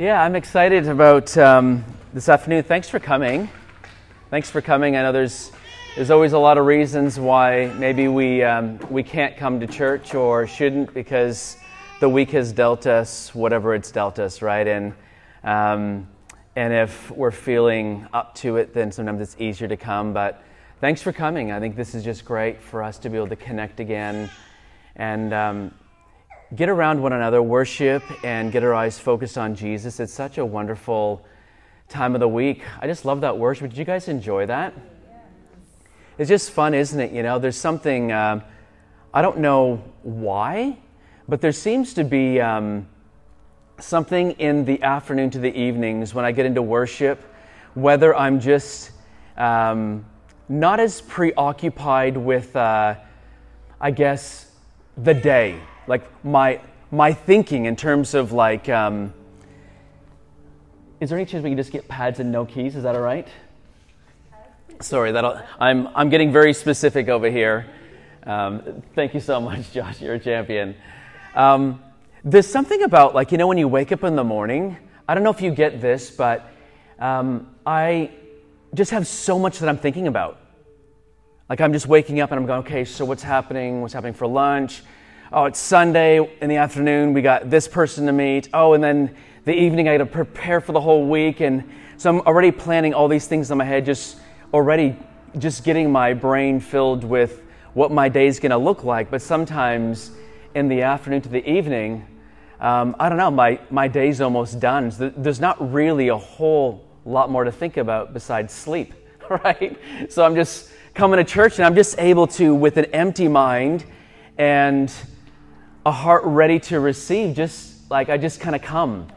Yeah, I'm excited about um, this afternoon. Thanks for coming. Thanks for coming. I know there's there's always a lot of reasons why maybe we um, we can't come to church or shouldn't because the week has dealt us whatever it's dealt us, right? And um, and if we're feeling up to it, then sometimes it's easier to come. But thanks for coming. I think this is just great for us to be able to connect again and um, get around one another, worship, and get our eyes focused on Jesus. It's such a wonderful time of the week. I just love that worship. Did you guys enjoy that? It's just fun, isn't it? You know, there's something, um, I don't know why, but there seems to be um, something in the afternoon to the evenings when I get into worship, whether I'm just um, not as preoccupied with, uh, I guess, the day like my my thinking in terms of like um, is there any chance we can just get pads and no keys? Is that all right? Sorry that i'm i'm getting very specific over here. Um, thank you so much josh you're a champion. Um, there's something about like you know when you wake up in the morning i don't know if you get this but um, i just have so much that i'm thinking about. Like i'm just waking up and i'm going okay so what's happening? What's happening for lunch oh, it's Sunday in the afternoon, we got this person to meet. Oh, and then the evening, I got to prepare for the whole week. And so I'm already planning all these things in my head, just already just getting my brain filled with what my day is going to look like. But sometimes in the afternoon to the evening, um, I don't know, my, my day's almost done. There's not really a whole lot more to think about besides sleep, right? So I'm just coming to church and I'm just able to, with an empty mind and a heart ready to receive, just like I just kind of come.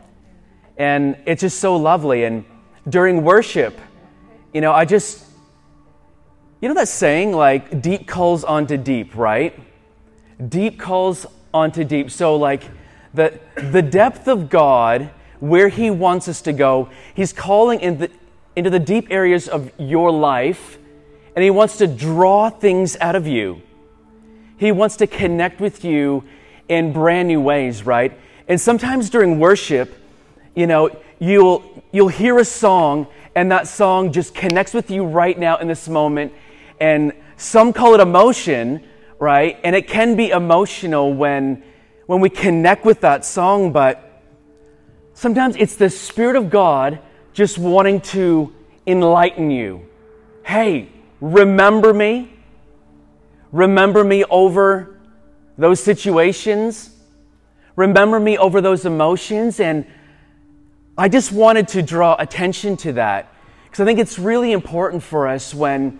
And it's just so lovely. And during worship, you know, I just, you know that saying, like, deep calls onto deep, right? Deep calls onto deep. So, like, the, the depth of God, where He wants us to go, He's calling in the, into the deep areas of your life, and He wants to draw things out of you. He wants to connect with you in brand new ways, right? And sometimes during worship, you know, you'll you'll hear a song and that song just connects with you right now in this moment and some call it emotion, right? And it can be emotional when when we connect with that song, but sometimes it's the spirit of God just wanting to enlighten you. Hey, remember me? Remember me over those situations. Remember me over those emotions. And I just wanted to draw attention to that because I think it's really important for us when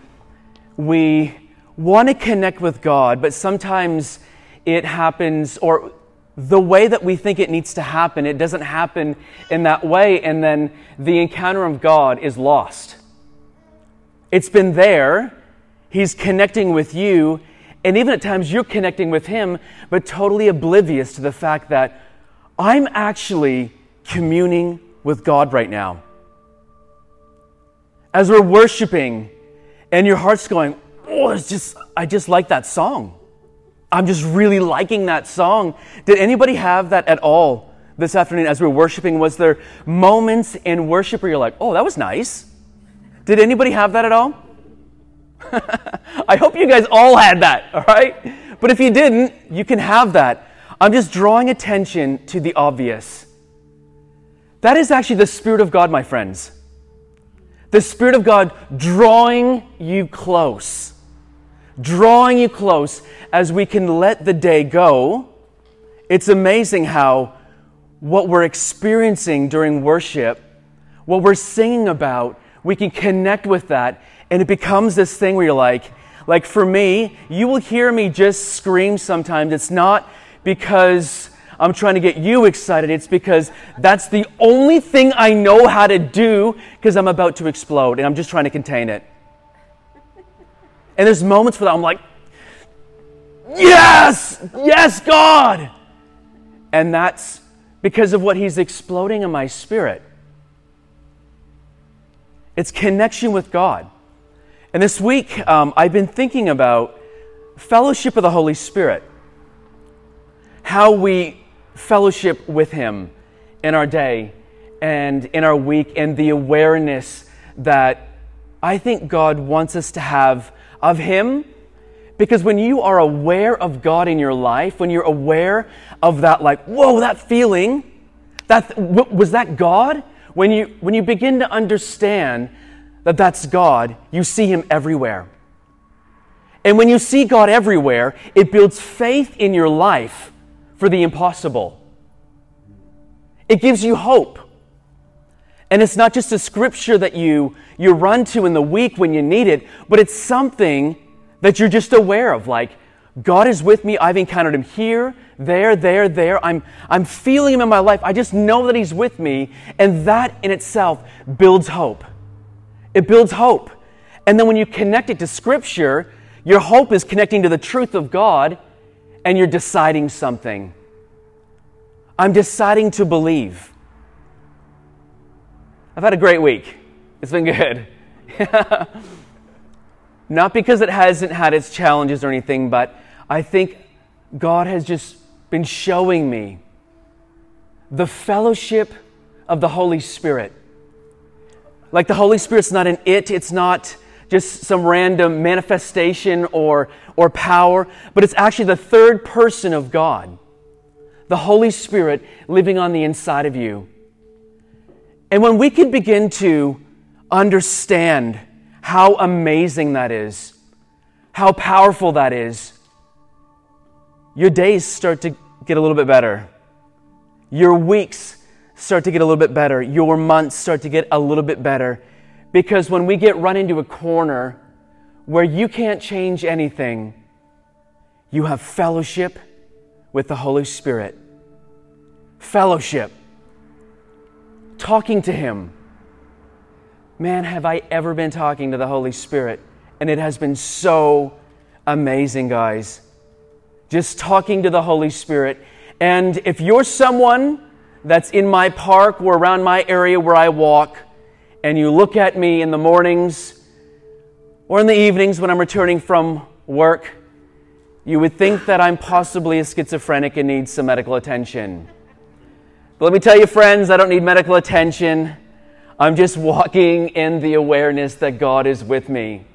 we want to connect with God, but sometimes it happens, or the way that we think it needs to happen, it doesn't happen in that way, and then the encounter of God is lost. It's been there, He's connecting with you, and even at times you're connecting with Him, but totally oblivious to the fact that I'm actually communing with God right now. As we're worshiping, and your heart's going, Oh, it's just, I just like that song. I'm just really liking that song. Did anybody have that at all this afternoon as we were worshiping? Was there moments in worship where you're like, Oh, that was nice? Did anybody have that at all? I hope you guys all had that, all right? But if you didn't, you can have that. I'm just drawing attention to the obvious. That is actually the Spirit of God, my friends. The Spirit of God drawing you close. Drawing you close as we can let the day go. It's amazing how what we're experiencing during worship, what we're singing about, we can connect with that and it becomes this thing where you're like, like for me, you will hear me just scream sometimes. It's not because I'm trying to get you excited. It's because that's the only thing I know how to do because I'm about to explode and I'm just trying to contain it. And there's moments where I'm like, yes, yes, God. And that's because of what He's exploding in my spirit. It's connection with God. And this week, um, I've been thinking about fellowship of the Holy Spirit, how we fellowship with Him in our day. and in our week and the awareness that I think God wants us to have of Him. Because when you are aware of God in your life, when you're aware of that, like, whoa, that feeling, that, was that God? When you, when you begin to understand that that's God, you see Him everywhere. And when you see God everywhere, it builds faith in your life for the impossible. It gives you hope. And it's not just a scripture that you, you run to in the week when you need it, but it's something that you're just aware of. Like, God is with me. I've encountered him here, there, there, there. I'm, I'm feeling him in my life. I just know that he's with me. And that in itself builds hope. It builds hope. And then when you connect it to scripture, your hope is connecting to the truth of God and you're deciding something. I'm deciding to believe. I've had a great week. It's been good. Not because it hasn't had its challenges or anything, but I think God has just been showing me the fellowship of the Holy Spirit. Like the Holy Spirit's not an it, it's not just some random manifestation or, or power, but it's actually the third person of God, the Holy Spirit living on the inside of you. And when we can begin to understand how amazing that is, how powerful that is, your days start to get a little bit better. Your weeks start to get a little bit better. Your months start to get a little bit better because when we get run into a corner where you can't change anything, you have fellowship with the Holy Spirit. Fellowship. Talking to Him. Man, have I ever been talking to the Holy Spirit? And it has been so amazing, guys. Just talking to the Holy Spirit. And if you're someone that's in my park or around my area where I walk, and you look at me in the mornings or in the evenings when I'm returning from work, you would think that I'm possibly a schizophrenic and need some medical attention. But let me tell you, friends, I don't need medical attention. I'm just walking in the awareness that God is with me.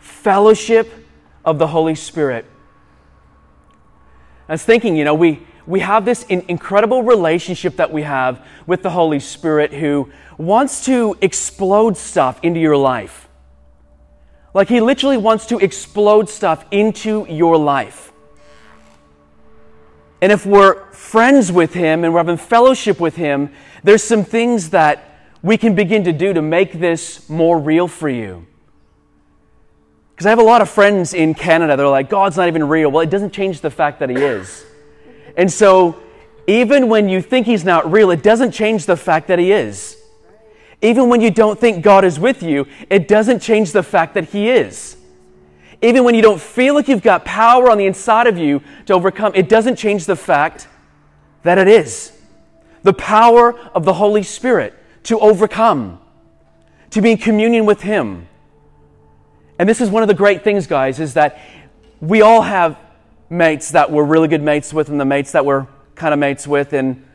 Fellowship of the Holy Spirit. I was thinking, you know, we, we have this incredible relationship that we have with the Holy Spirit who wants to explode stuff into your life. Like he literally wants to explode stuff into your life. And if we're friends with him and we're having fellowship with him, there's some things that we can begin to do to make this more real for you. Because I have a lot of friends in Canada that are like, God's not even real. Well, it doesn't change the fact that he is. And so, even when you think he's not real, it doesn't change the fact that he is. Even when you don't think God is with you, it doesn't change the fact that He is. Even when you don't feel like you've got power on the inside of you to overcome, it doesn't change the fact that it is. The power of the Holy Spirit to overcome, to be in communion with Him. And this is one of the great things, guys, is that we all have mates that we're really good mates with, and the mates that we're kind of mates with, and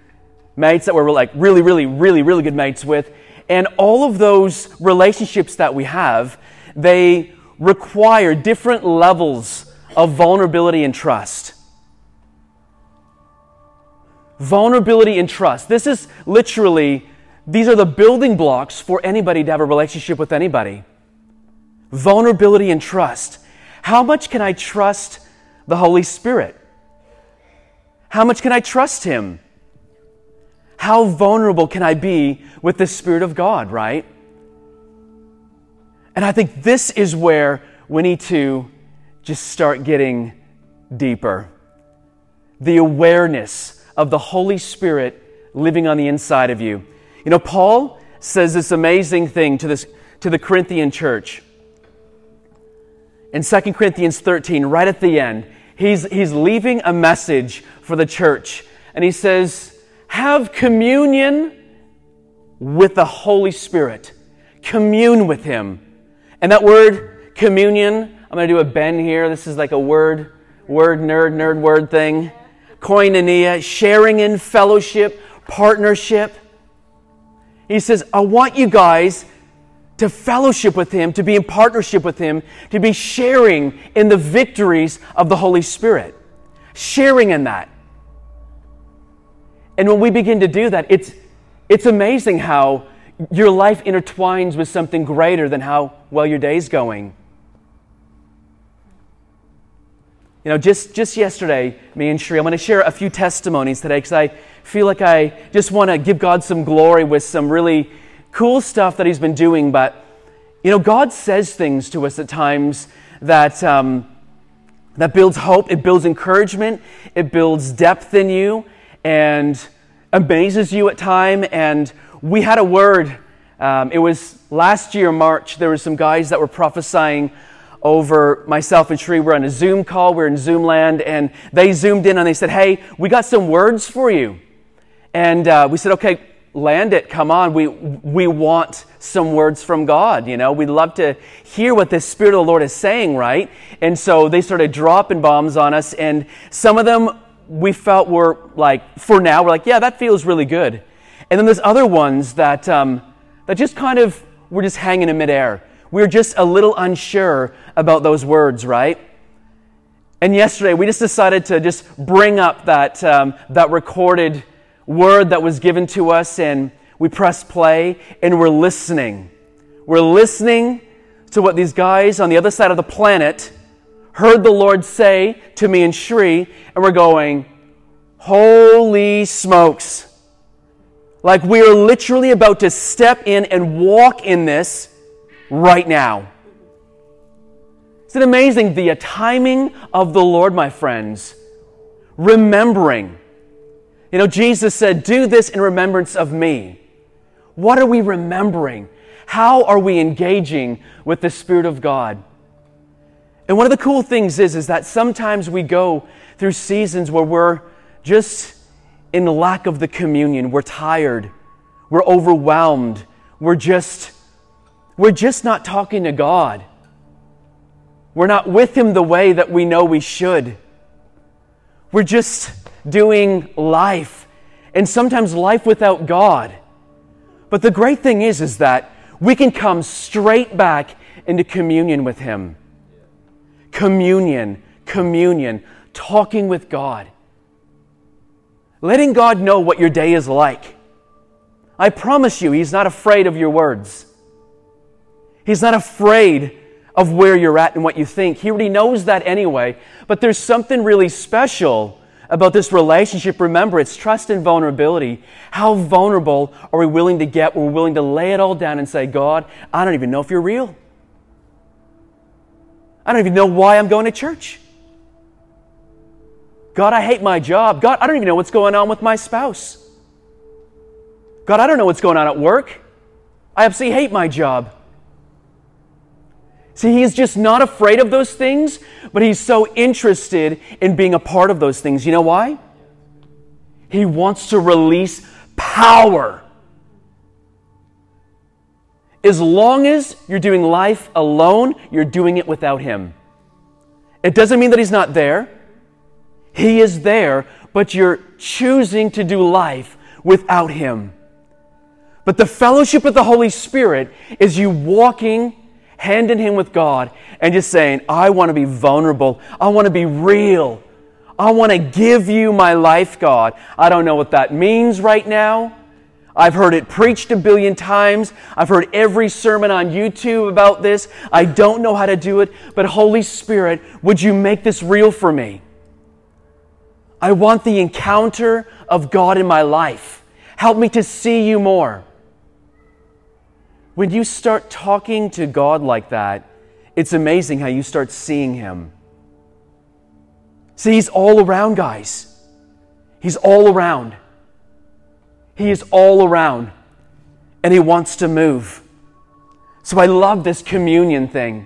mates that we're like really, really, really, really good mates with. And all of those relationships that we have, they require different levels of vulnerability and trust. Vulnerability and trust. This is literally, these are the building blocks for anybody to have a relationship with anybody. Vulnerability and trust. How much can I trust the Holy Spirit? How much can I trust Him? How vulnerable can I be with the Spirit of God, right? And I think this is where we need to just start getting deeper. The awareness of the Holy Spirit living on the inside of you. You know, Paul says this amazing thing to, this, to the Corinthian church. In 2 Corinthians 13, right at the end, he's, he's leaving a message for the church. And he says, have communion with the Holy Spirit. Commune with Him. And that word communion, I'm going to do a bend here. This is like a word, word, nerd, nerd word thing. Koinonia, sharing in fellowship, partnership. He says, I want you guys to fellowship with Him, to be in partnership with Him, to be sharing in the victories of the Holy Spirit. Sharing in that. And when we begin to do that, it's, it's amazing how your life intertwines with something greater than how well your day's going. You know, just, just yesterday, me and Shri, I'm going to share a few testimonies today because I feel like I just want to give God some glory with some really cool stuff that He's been doing. But, you know, God says things to us at times that, um, that builds hope, it builds encouragement, it builds depth in you, and amazes you at time. And we had a word. Um, it was last year, March. There were some guys that were prophesying over myself and Shri. We're on a Zoom call. We're in Zoom land, and they zoomed in and they said, "Hey, we got some words for you." And uh, we said, "Okay, land it. Come on. We we want some words from God. You know, we'd love to hear what the Spirit of the Lord is saying, right?" And so they started dropping bombs on us, and some of them we felt were like, for now, we're like, "Yeah, that feels really good." And then there's other ones that, um, that just kind of were just hanging in midair. We were just a little unsure about those words, right? And yesterday we just decided to just bring up that, um, that recorded word that was given to us and we press play and we're listening. We're listening to what these guys on the other side of the planet heard the Lord say to me and Shri, and we're going, Holy smokes. Like we are literally about to step in and walk in this right now. Isn't it amazing the timing of the Lord, my friends? Remembering. You know, Jesus said, Do this in remembrance of me. What are we remembering? How are we engaging with the Spirit of God? And one of the cool things is, is that sometimes we go through seasons where we're just in lack of the communion. We're tired. We're overwhelmed. We're just we're just not talking to God. We're not with him the way that we know we should. We're just doing life and sometimes life without God. But the great thing is is that we can come straight back into communion with him. Communion, communion, talking with God letting God know what your day is like. I promise you, He's not afraid of your words. He's not afraid of where you're at and what you think. He already knows that anyway. But there's something really special about this relationship. Remember, it's trust and vulnerability. How vulnerable are we willing to get? We're willing to lay it all down and say, God, I don't even know if you're real. I don't even know why I'm going to church. God, I hate my job. God, I don't even know what's going on with my spouse. God, I don't know what's going on at work. I absolutely hate my job. See, he's just not afraid of those things, but he's so interested in being a part of those things. You know why? He wants to release power. As long as you're doing life alone, you're doing it without him. It doesn't mean that he's not there. He is there, but you're choosing to do life without Him. But the fellowship of the Holy Spirit is you walking hand in hand with God and just saying, I want to be vulnerable. I want to be real. I want to give you my life, God. I don't know what that means right now. I've heard it preached a billion times. I've heard every sermon on YouTube about this. I don't know how to do it, but Holy Spirit, would you make this real for me? I want the encounter of God in my life. Help me to see you more. When you start talking to God like that, it's amazing how you start seeing Him. See, He's all around, guys. He's all around. He is all around, and He wants to move. So I love this communion thing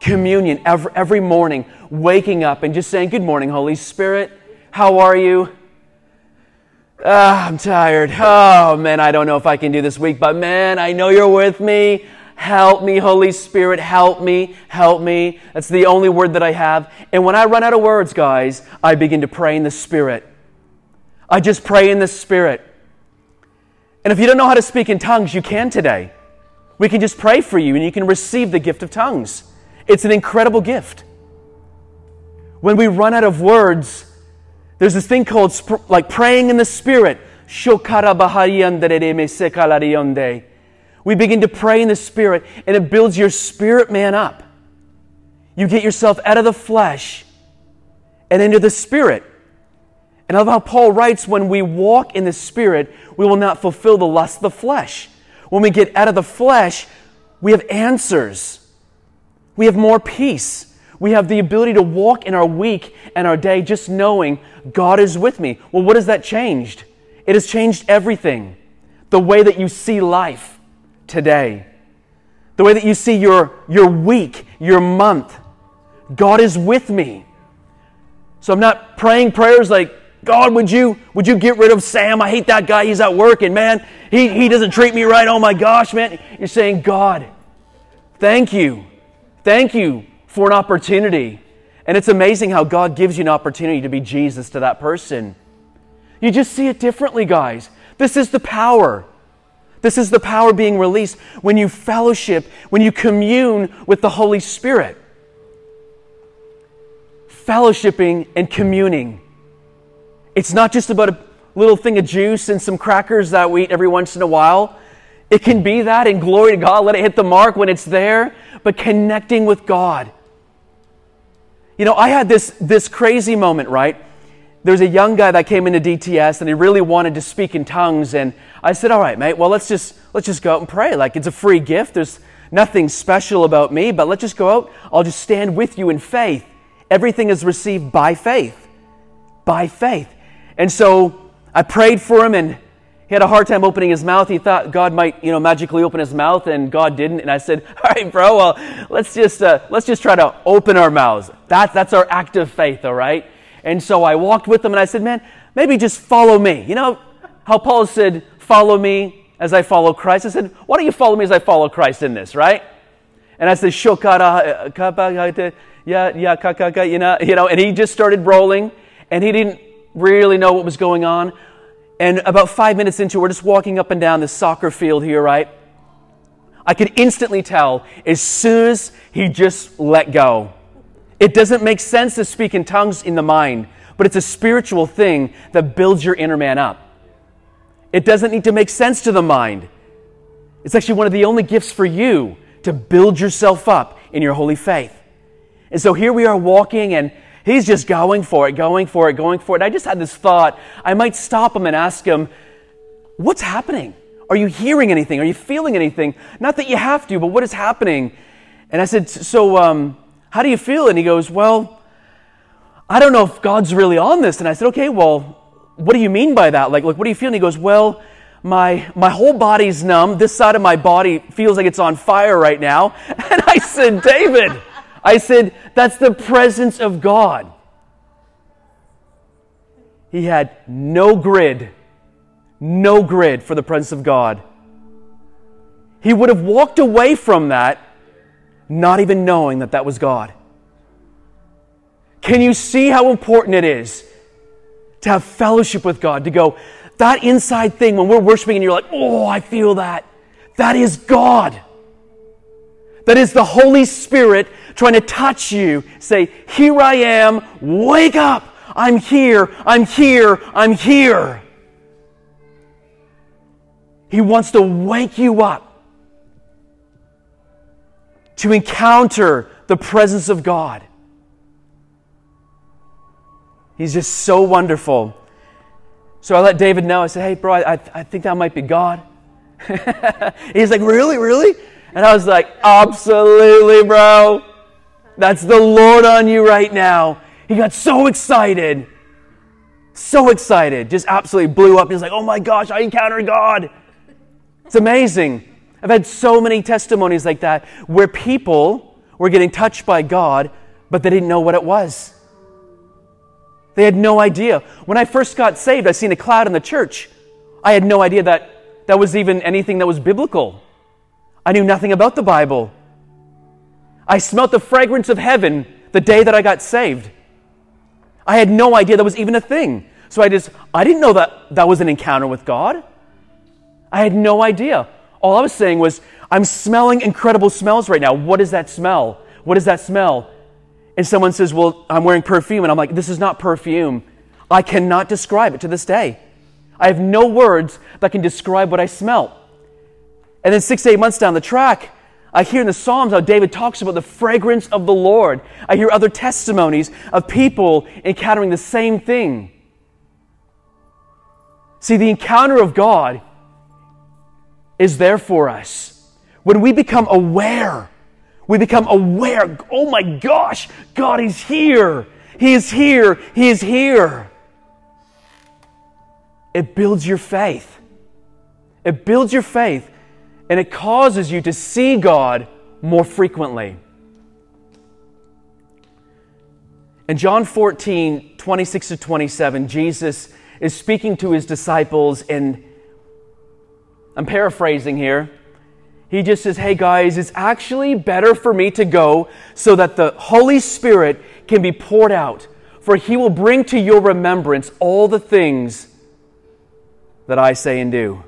communion every, every morning, waking up and just saying, Good morning, Holy Spirit. How are you? Ah, I'm tired. Oh, man, I don't know if I can do this week, but man, I know you're with me. Help me, Holy Spirit. Help me. Help me. That's the only word that I have. And when I run out of words, guys, I begin to pray in the Spirit. I just pray in the Spirit. And if you don't know how to speak in tongues, you can today. We can just pray for you and you can receive the gift of tongues. It's an incredible gift. When we run out of words, there's this thing called sp- like praying in the spirit. We begin to pray in the spirit and it builds your spirit man up. You get yourself out of the flesh and into the spirit. And I love how Paul writes when we walk in the spirit, we will not fulfill the lust of the flesh. When we get out of the flesh, we have answers. We have more peace. We have the ability to walk in our week and our day just knowing God is with me. Well, what has that changed? It has changed everything. The way that you see life today, the way that you see your, your week, your month. God is with me. So I'm not praying prayers like, God, would you, would you get rid of Sam? I hate that guy. He's at work and man, he, he doesn't treat me right. Oh my gosh, man. You're saying, God, thank you. Thank you for an opportunity. And it's amazing how God gives you an opportunity to be Jesus to that person. You just see it differently, guys. This is the power. This is the power being released when you fellowship, when you commune with the Holy Spirit. Fellowshipping and communing it's not just about a little thing of juice and some crackers that we eat every once in a while. It can be that, and glory to God, let it hit the mark when it's there, but connecting with God. You know, I had this, this crazy moment, right? There's a young guy that came into DTS and he really wanted to speak in tongues. And I said, All right, mate, well, let's just, let's just go out and pray. Like, it's a free gift. There's nothing special about me, but let's just go out. I'll just stand with you in faith. Everything is received by faith. By faith. And so I prayed for him and he had a hard time opening his mouth. He thought God might, you know, magically open his mouth, and God didn't. And I said, "All right, bro. Well, let's just uh, let's just try to open our mouths. That's that's our act of faith, all right." And so I walked with him, and I said, "Man, maybe just follow me. You know how Paul said, "Follow me as I follow Christ." I said, "Why don't you follow me as I follow Christ in this, right?" And I said, "Shokara, uh, yeah, yeah, you know, you know." And he just started rolling, and he didn't really know what was going on. And about five minutes into, we're just walking up and down this soccer field here, right? I could instantly tell as soon as he just let go. It doesn't make sense to speak in tongues in the mind, but it's a spiritual thing that builds your inner man up. It doesn't need to make sense to the mind. It's actually one of the only gifts for you to build yourself up in your holy faith. And so here we are walking, and He's just going for it, going for it, going for it. I just had this thought I might stop him and ask him, What's happening? Are you hearing anything? Are you feeling anything? Not that you have to, but what is happening? And I said, So, um, how do you feel? And he goes, Well, I don't know if God's really on this. And I said, Okay, well, what do you mean by that? Like, like what do you feel? And he goes, Well, my, my whole body's numb. This side of my body feels like it's on fire right now. And I said, David, I said, that's the presence of God. He had no grid, no grid for the presence of God. He would have walked away from that, not even knowing that that was God. Can you see how important it is to have fellowship with God? To go, that inside thing when we're worshiping and you're like, oh, I feel that. That is God. That is the Holy Spirit trying to touch you. Say, Here I am, wake up. I'm here, I'm here, I'm here. He wants to wake you up to encounter the presence of God. He's just so wonderful. So I let David know. I said, Hey, bro, I, I think that might be God. He's like, Really? Really? And I was like, absolutely, bro. That's the Lord on you right now. He got so excited. So excited. Just absolutely blew up. He's like, oh my gosh, I encountered God. It's amazing. I've had so many testimonies like that where people were getting touched by God, but they didn't know what it was. They had no idea. When I first got saved, I seen a cloud in the church. I had no idea that that was even anything that was biblical. I knew nothing about the Bible. I smelt the fragrance of heaven the day that I got saved. I had no idea that was even a thing. So I just, I didn't know that that was an encounter with God. I had no idea. All I was saying was, I'm smelling incredible smells right now. What is that smell? What is that smell? And someone says, Well, I'm wearing perfume. And I'm like, This is not perfume. I cannot describe it to this day. I have no words that can describe what I smell. And then six to eight months down the track, I hear in the Psalms how David talks about the fragrance of the Lord. I hear other testimonies of people encountering the same thing. See, the encounter of God is there for us. When we become aware, we become aware, oh my gosh, God is here. He is here. He is here. It builds your faith. It builds your faith and it causes you to see God more frequently. In John 14, 26 to 27, Jesus is speaking to his disciples, and I'm paraphrasing here. He just says, Hey guys, it's actually better for me to go so that the Holy Spirit can be poured out, for he will bring to your remembrance all the things that I say and do.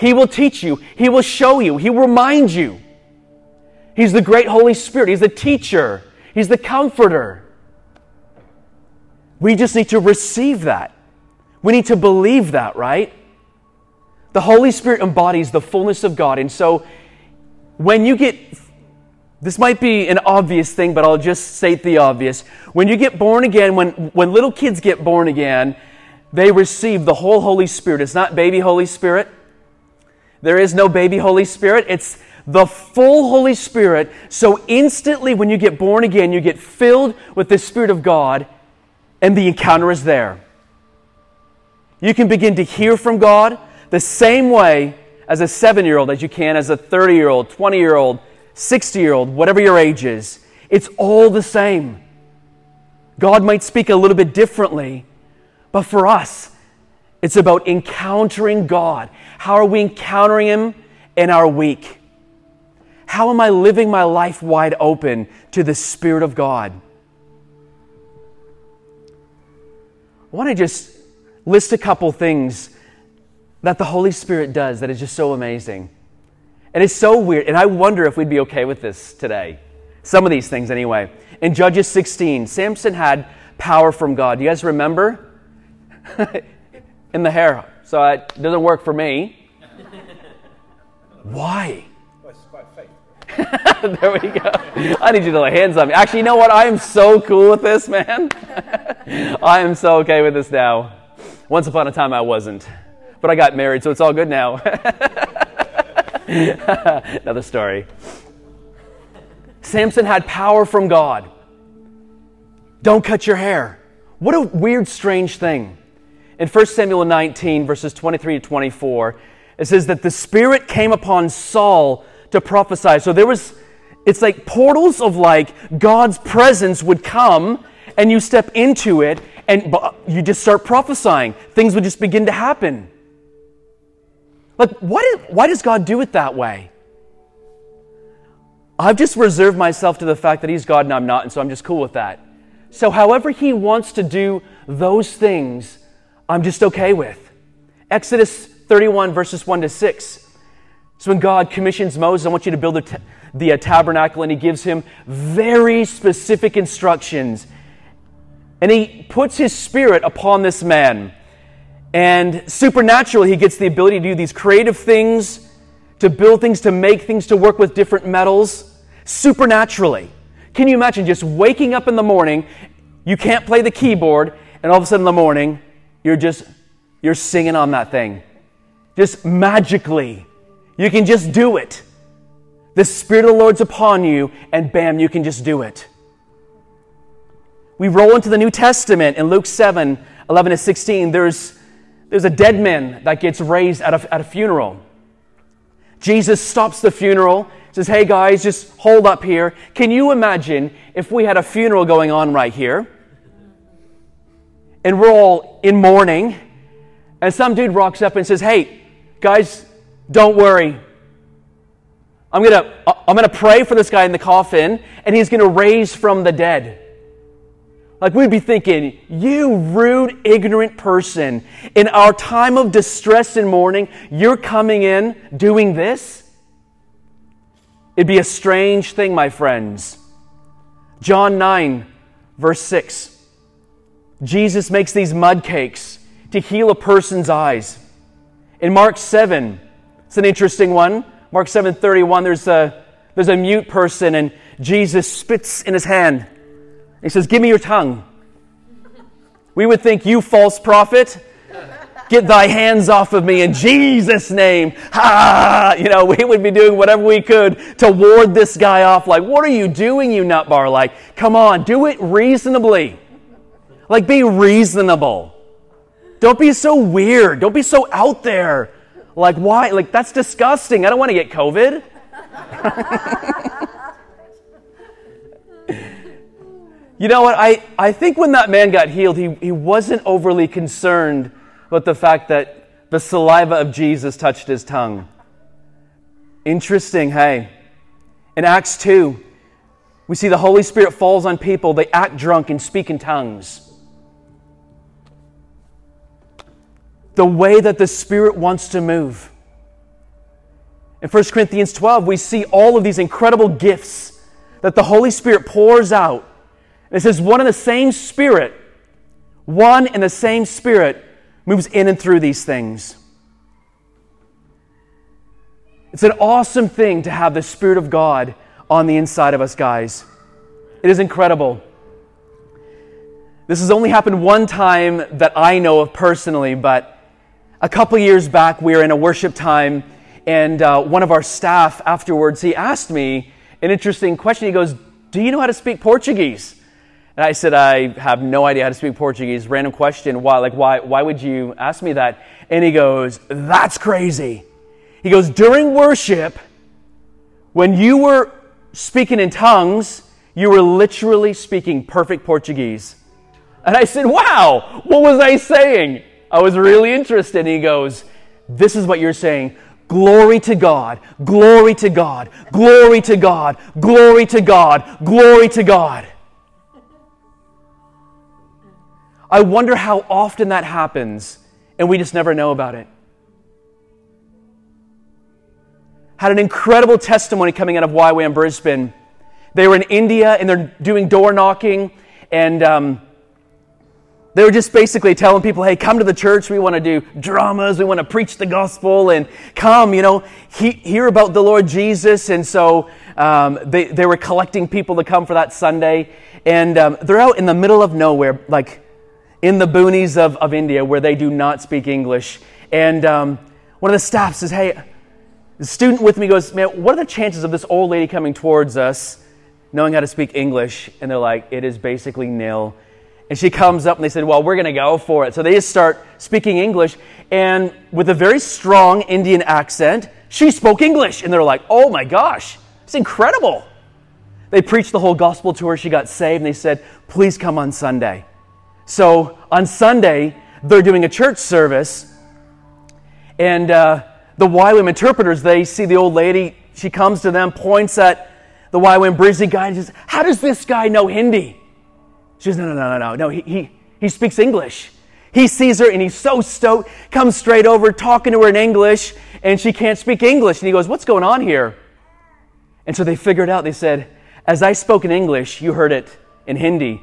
He will teach you, He will show you, He will remind you. He's the great Holy Spirit, He's the teacher, He's the comforter. We just need to receive that. We need to believe that, right? The Holy Spirit embodies the fullness of God. And so when you get, this might be an obvious thing, but I'll just state the obvious. When you get born again, when, when little kids get born again, they receive the whole Holy Spirit. It's not baby Holy Spirit. There is no baby Holy Spirit. It's the full Holy Spirit. So instantly, when you get born again, you get filled with the Spirit of God, and the encounter is there. You can begin to hear from God the same way as a seven year old as you can as a 30 year old, 20 year old, 60 year old, whatever your age is. It's all the same. God might speak a little bit differently, but for us, it's about encountering God. How are we encountering Him in our week? How am I living my life wide open to the Spirit of God? I want to just list a couple things that the Holy Spirit does that is just so amazing. And it's so weird. And I wonder if we'd be okay with this today. Some of these things, anyway. In Judges 16, Samson had power from God. Do you guys remember? in the hair. So it doesn't work for me. Why? there we go. I need you to lay hands on me. Actually, you know what? I am so cool with this, man. I am so okay with this now. Once upon a time, I wasn't. But I got married, so it's all good now. Another story. Samson had power from God. Don't cut your hair. What a weird, strange thing. In 1 Samuel 19, verses 23 to 24, it says that the Spirit came upon Saul to prophesy. So there was, it's like portals of like God's presence would come and you step into it and you just start prophesying. Things would just begin to happen. Like, what is, why does God do it that way? I've just reserved myself to the fact that He's God and I'm not, and so I'm just cool with that. So, however He wants to do those things, I'm just okay with. Exodus 31, verses 1 to 6. So when God commissions Moses, I want you to build the, the uh, tabernacle, and he gives him very specific instructions. And he puts his spirit upon this man. And supernaturally, he gets the ability to do these creative things, to build things, to make things, to work with different metals. Supernaturally. Can you imagine just waking up in the morning, you can't play the keyboard, and all of a sudden in the morning, you're just, you're singing on that thing. Just magically. You can just do it. The Spirit of the Lord's upon you, and bam, you can just do it. We roll into the New Testament in Luke 7 11 to 16. There's, there's a dead man that gets raised at a, at a funeral. Jesus stops the funeral, says, Hey guys, just hold up here. Can you imagine if we had a funeral going on right here? And we're all in mourning, and some dude rocks up and says, Hey, guys, don't worry. I'm gonna, uh, I'm gonna pray for this guy in the coffin, and he's gonna raise from the dead. Like we'd be thinking, you rude, ignorant person, in our time of distress and mourning, you're coming in doing this? It'd be a strange thing, my friends. John 9, verse 6. Jesus makes these mud cakes to heal a person's eyes. In Mark 7, it's an interesting one. Mark 7:31, there's a there's a mute person and Jesus spits in his hand. He says, Give me your tongue. We would think, You false prophet, get thy hands off of me in Jesus' name. Ha! You know, we would be doing whatever we could to ward this guy off. Like, what are you doing, you nutbar? Like, come on, do it reasonably. Like, be reasonable. Don't be so weird. Don't be so out there. Like, why? Like, that's disgusting. I don't want to get COVID. You know what? I, I think when that man got healed, he, he wasn't overly concerned with the fact that the saliva of Jesus touched his tongue. Interesting, hey. In Acts 2, we see the Holy Spirit falls on people, they act drunk and speak in tongues. The way that the Spirit wants to move. In 1 Corinthians 12, we see all of these incredible gifts that the Holy Spirit pours out it says, one and the same Spirit, one and the same Spirit moves in and through these things. It's an awesome thing to have the Spirit of God on the inside of us, guys. It is incredible. This has only happened one time that I know of personally, but a couple years back, we were in a worship time, and uh, one of our staff afterwards, he asked me an interesting question. He goes, Do you know how to speak Portuguese? And I said, I have no idea how to speak Portuguese. Random question. Why? Like, why, why would you ask me that? And he goes, That's crazy. He goes, During worship, when you were speaking in tongues, you were literally speaking perfect Portuguese. And I said, Wow, what was I saying? I was really interested. And he goes, This is what you're saying. Glory to God, glory to God, glory to God, glory to God, glory to God. I wonder how often that happens and we just never know about it. Had an incredible testimony coming out of YWAM Brisbane. They were in India and they're doing door knocking and um, they were just basically telling people, hey, come to the church. We want to do dramas. We want to preach the gospel and come, you know, he, hear about the Lord Jesus. And so um, they, they were collecting people to come for that Sunday. And um, they're out in the middle of nowhere, like in the boonies of, of India where they do not speak English. And um, one of the staff says, Hey, the student with me goes, Man, what are the chances of this old lady coming towards us knowing how to speak English? And they're like, It is basically nil. And she comes up and they said, Well, we're going to go for it. So they just start speaking English. And with a very strong Indian accent, she spoke English. And they're like, Oh my gosh, it's incredible. They preached the whole gospel to her. She got saved. And they said, Please come on Sunday. So on Sunday, they're doing a church service, and uh, the YWAM interpreters, they see the old lady. She comes to them, points at the YWAM Brisbane guy, and says, How does this guy know Hindi? She says, No, no, no, no, no. No, he, he, he speaks English. He sees her and he's so stoked, comes straight over, talking to her in English, and she can't speak English. And he goes, What's going on here? And so they figured out, they said, As I spoke in English, you heard it in Hindi.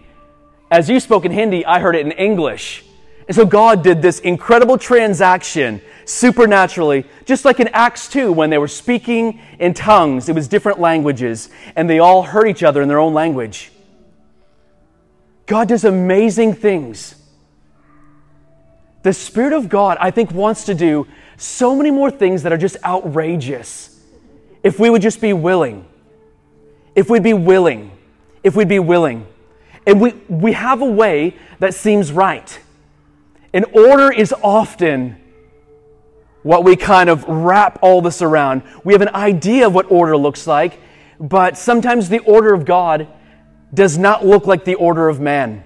As you spoke in Hindi, I heard it in English. And so God did this incredible transaction supernaturally, just like in Acts 2 when they were speaking in tongues. It was different languages, and they all heard each other in their own language. God does amazing things. The Spirit of God, I think, wants to do so many more things that are just outrageous. If we would just be willing. If we'd be willing. If we'd be willing. And we, we have a way that seems right. And order is often what we kind of wrap all this around. We have an idea of what order looks like, but sometimes the order of God does not look like the order of man.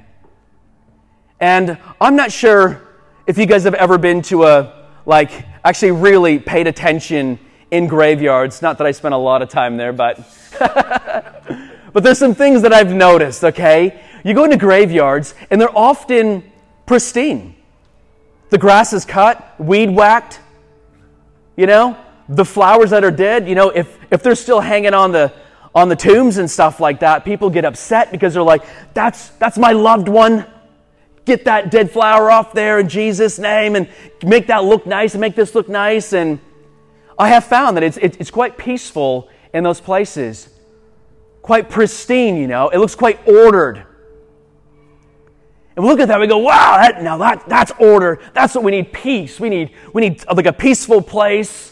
And I'm not sure if you guys have ever been to a, like, actually really paid attention in graveyards. Not that I spent a lot of time there, but. but there's some things that I've noticed, okay? you go into graveyards, and they're often pristine. The grass is cut, weed whacked, you know, the flowers that are dead, you know, if, if they're still hanging on the, on the tombs and stuff like that, people get upset because they're like, that's, that's my loved one. Get that dead flower off there in Jesus' name and make that look nice and make this look nice. And I have found that it's, it's quite peaceful in those places, quite pristine, you know, it looks quite ordered. And we look at that, we go, wow, that, now that, that's order. That's what we need peace. We need, we need like a peaceful place.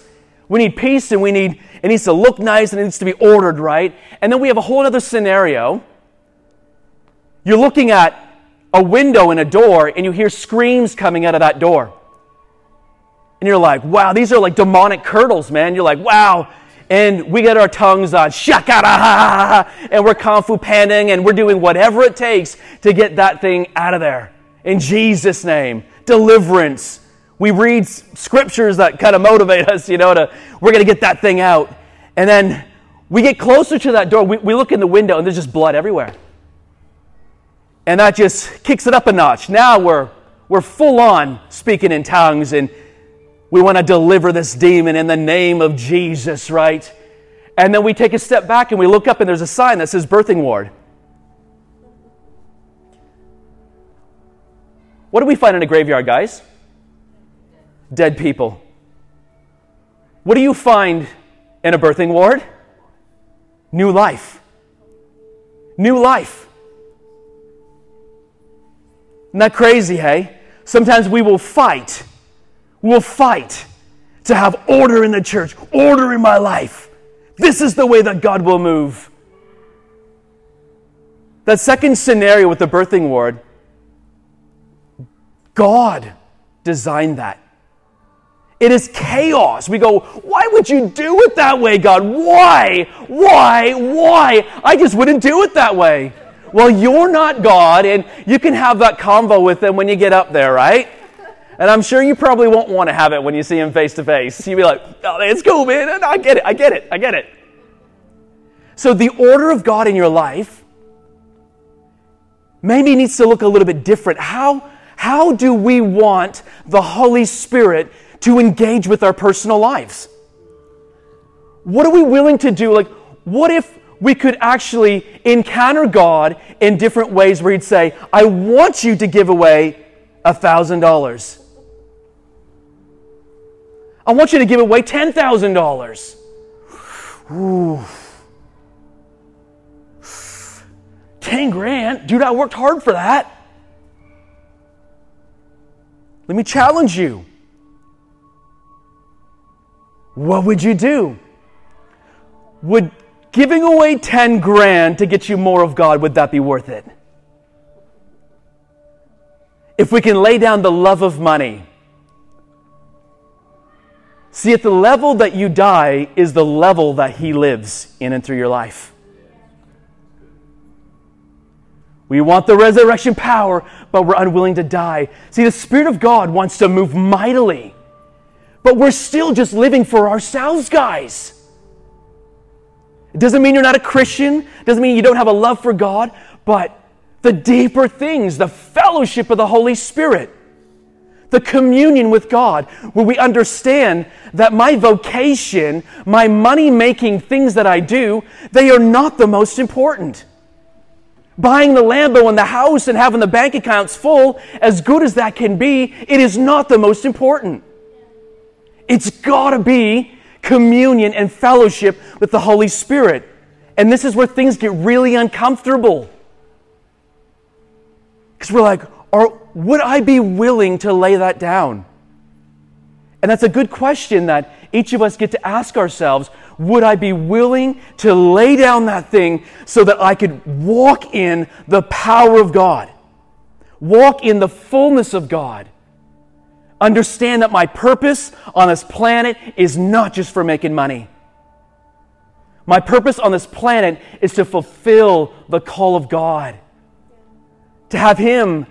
We need peace and we need, it needs to look nice and it needs to be ordered right. And then we have a whole other scenario. You're looking at a window and a door and you hear screams coming out of that door. And you're like, wow, these are like demonic curdles, man. You're like, wow, and we get our tongues on shakara, and we're kung fu panning, and we're doing whatever it takes to get that thing out of there. In Jesus' name, deliverance. We read scriptures that kind of motivate us, you know, to we're going to get that thing out. And then we get closer to that door. We, we look in the window, and there's just blood everywhere. And that just kicks it up a notch. Now we're, we're full on speaking in tongues and we want to deliver this demon in the name of Jesus, right? And then we take a step back and we look up and there's a sign that says birthing ward. What do we find in a graveyard, guys? Dead people. What do you find in a birthing ward? New life. New life. Isn't that crazy, hey? Sometimes we will fight We will fight to have order in the church, order in my life. This is the way that God will move. That second scenario with the birthing ward, God designed that. It is chaos. We go, why would you do it that way, God? Why? Why? Why? I just wouldn't do it that way. Well, you're not God, and you can have that convo with them when you get up there, right? And I'm sure you probably won't want to have it when you see him face to face. You'll be like, oh, it's cool, man. I get it. I get it. I get it. So the order of God in your life maybe needs to look a little bit different. How, how do we want the Holy Spirit to engage with our personal lives? What are we willing to do? Like, what if we could actually encounter God in different ways where He'd say, I want you to give away a $1,000. I want you to give away $10,000. Ooh. 10 grand? Dude, I worked hard for that. Let me challenge you. What would you do? Would giving away 10 grand to get you more of God, would that be worth it? If we can lay down the love of money, See, at the level that you die is the level that He lives in and through your life. We want the resurrection power, but we're unwilling to die. See, the Spirit of God wants to move mightily, but we're still just living for ourselves, guys. It doesn't mean you're not a Christian, it doesn't mean you don't have a love for God, but the deeper things, the fellowship of the Holy Spirit the communion with God, where we understand that my vocation, my money making things that I do, they are not the most important. Buying the Lambo and the house and having the bank accounts full, as good as that can be, it is not the most important. It's got to be communion and fellowship with the Holy Spirit. And this is where things get really uncomfortable. Because we're like, or would I be willing to lay that down? And that's a good question that each of us get to ask ourselves. Would I be willing to lay down that thing so that I could walk in the power of God? Walk in the fullness of God. Understand that my purpose on this planet is not just for making money. My purpose on this planet is to fulfill the call of God, to have Him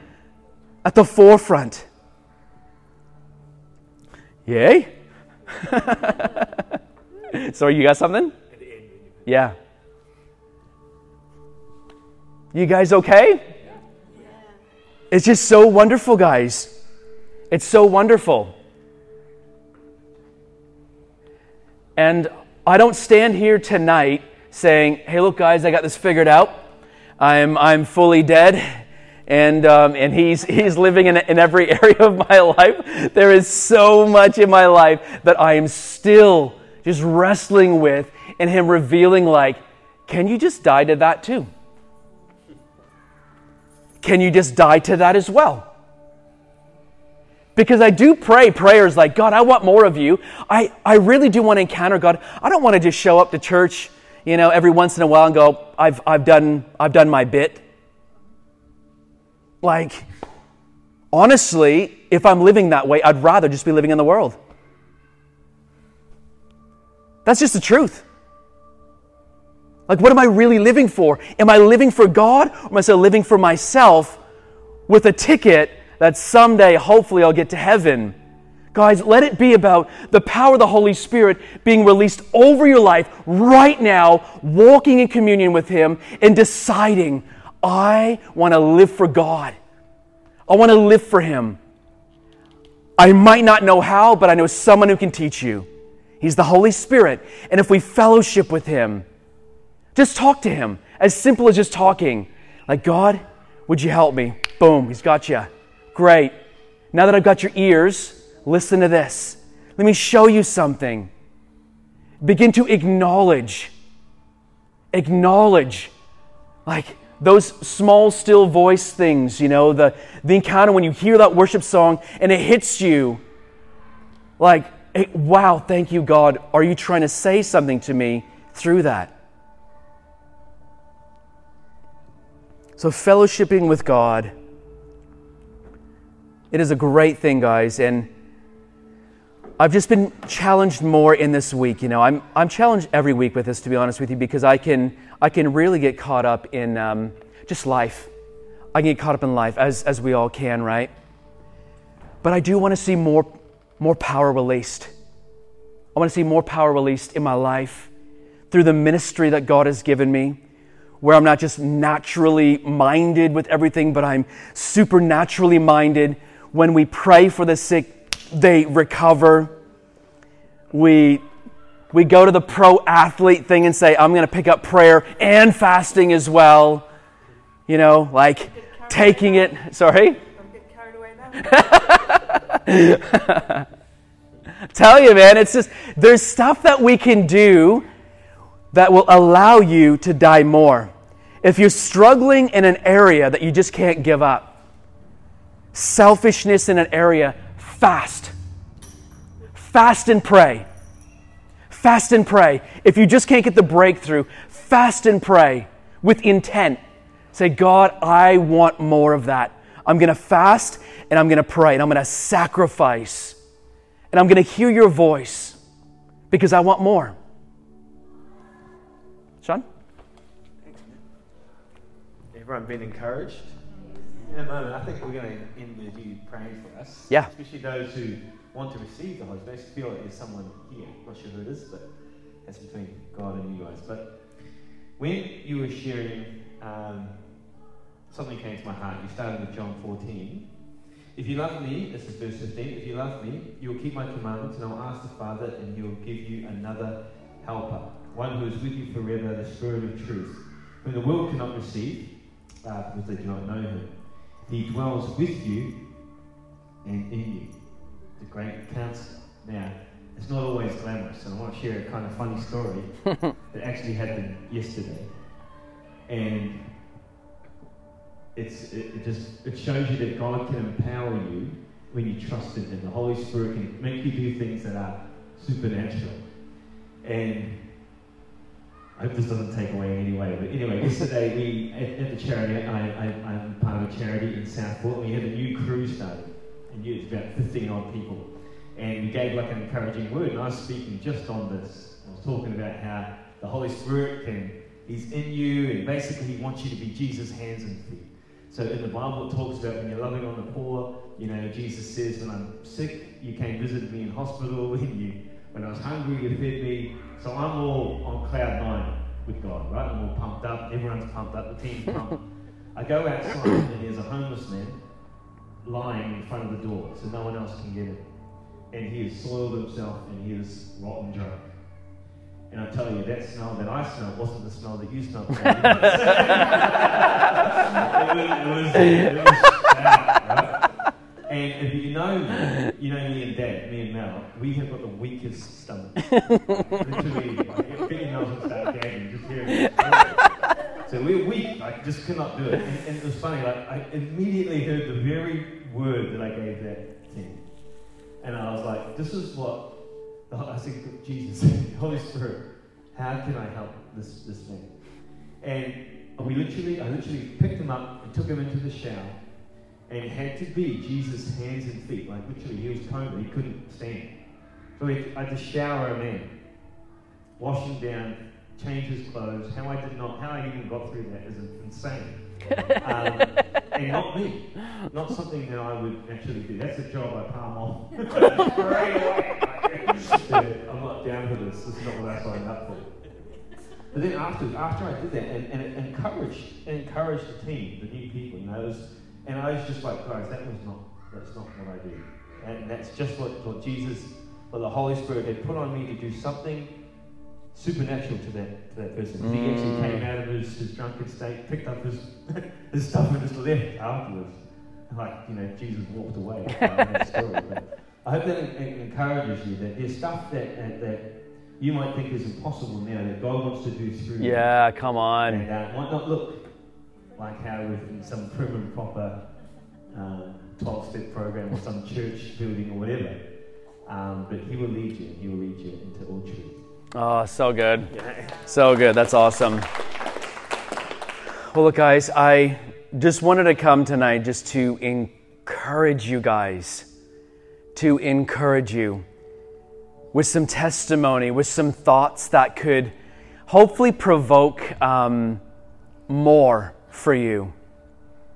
at the forefront. Yay? so, you got something? Yeah. You guys okay? It's just so wonderful, guys. It's so wonderful. And I don't stand here tonight saying, hey, look, guys, I got this figured out. I'm, I'm fully dead. And, um, and he's, he's living in, in every area of my life. There is so much in my life that I am still just wrestling with, and him revealing, like, can you just die to that too? Can you just die to that as well? Because I do pray prayers like, God, I want more of you. I, I really do want to encounter God. I don't want to just show up to church, you know, every once in a while and go, I've, I've, done, I've done my bit. Like, honestly, if I'm living that way, I'd rather just be living in the world. That's just the truth. Like, what am I really living for? Am I living for God or am I still living for myself with a ticket that someday, hopefully, I'll get to heaven. Guys, let it be about the power of the Holy Spirit being released over your life right now, walking in communion with Him and deciding, I want to live for God. I want to live for Him. I might not know how, but I know someone who can teach you. He's the Holy Spirit. And if we fellowship with Him, just talk to Him. As simple as just talking. Like, God, would you help me? Boom, He's got you. Great. Now that I've got your ears, listen to this. Let me show you something. Begin to acknowledge. Acknowledge. Like those small, still voice things, you know, the, the encounter when you hear that worship song and it hits you. Like, wow, thank you, God. Are you trying to say something to me through that? So, fellowshipping with God it is a great thing, guys. And I've just been challenged more in this week. You know, I'm, I'm challenged every week with this, to be honest with you, because I can, I can really get caught up in um, just life. I can get caught up in life, as, as we all can, right? But I do want to see more, more power released. I want to see more power released in my life through the ministry that God has given me, where I'm not just naturally minded with everything, but I'm supernaturally minded when we pray for the sick, they recover. We, we go to the pro athlete thing and say, I'm going to pick up prayer and fasting as well. You know, like taking it. Sorry? Tell you, man, it's just, there's stuff that we can do that will allow you to die more. If you're struggling in an area that you just can't give up, selfishness in an area, fast. Fast and pray. Fast and pray. If you just can't get the breakthrough, fast and pray with intent. Say, God, I want more of that. I'm going to fast and I'm going to pray and I'm going to sacrifice and I'm going to hear your voice because I want more. Sean? Everyone been encouraged? In a moment, I think we're going to end with you praying for us. Yeah. Especially those who want to receive the Holy Spirit. I feel like there's someone here, I'm not sure who it is, but that's between God and you guys. But when you were sharing, um, something came to my heart. You started with John 14. If you love me, this is verse 15, if you love me, you will keep my commandments, and I will ask the Father, and he will give you another helper, one who is with you forever, the Spirit of truth, whom the world cannot receive, uh, because they do not know him he dwells with you and in you. The great counselor. Now, it's not always glamorous, and I want to share a kind of funny story that actually happened yesterday. And it's, it, it, just it shows you that God can empower you when you trust in Him. The Holy Spirit can make you do things that are supernatural. And I hope this doesn't take away in any way. But anyway, yesterday we at, at the charity, I, I, am part of a charity in Southport. We had a new crew started, and it's about 15 odd people, and we gave like an encouraging word. And I was speaking just on this. I was talking about how the Holy Spirit can, He's in you, and basically He wants you to be Jesus' hands and feet. So in the Bible, it talks about when you're loving on the poor. You know, Jesus says, "When I'm sick, you came visit me in hospital. When you, when I was hungry, you fed me." So I'm all on cloud nine with God, right? I'm all pumped up. Everyone's pumped up. The team's pumped. I go outside and there's a homeless man lying in front of the door so no one else can get in. And he has soiled himself and he is rotten drunk. And I tell you, that smell that I smelled wasn't the smell that you smelled. it was, it was, it was? And if you know me, you know me and Dad, me and Mel, we have got the weakest stomach. Literally, like, if Benny Mel's going start gagging, just hearing it. So we're weak, I just cannot do it. And, and it was funny, like I immediately heard the very word that I gave that team. And I was like, this is what I said, Jesus, Holy Spirit, how can I help this, this man? And we literally, I literally picked him up and took him into the shower. And it had to be Jesus' hands and feet. Like literally, he was coma, he couldn't stand. So I had to shower him in, wash him down, change his clothes. How I did not, how I even got through that is insane. Um, and not me, not something that I would actually do. That's a job I palm off away. yeah, I'm not down for this. This is not what I signed up for. But then after, after I did that, and, and it encouraged, it encouraged the team, the new people, you know, was, and I was just like, guys, that was not, that's not what I do. And that's just what, what Jesus, what the Holy Spirit had put on me to do something supernatural to that, to that person. Mm. He actually came out of his, his drunken state, picked up his, his stuff and just left afterwards. And like, you know, Jesus walked away story. I hope that it encourages you that there's stuff that, that you might think is impossible now that God wants to do through you. Yeah, come on. And uh, look like how in some prim and proper 12 uh, step program or some church building or whatever. Um, but He will lead you, He will lead you into all truth. Oh, so good. So good. That's awesome. Well, look, guys, I just wanted to come tonight just to encourage you guys, to encourage you with some testimony, with some thoughts that could hopefully provoke um, more for you.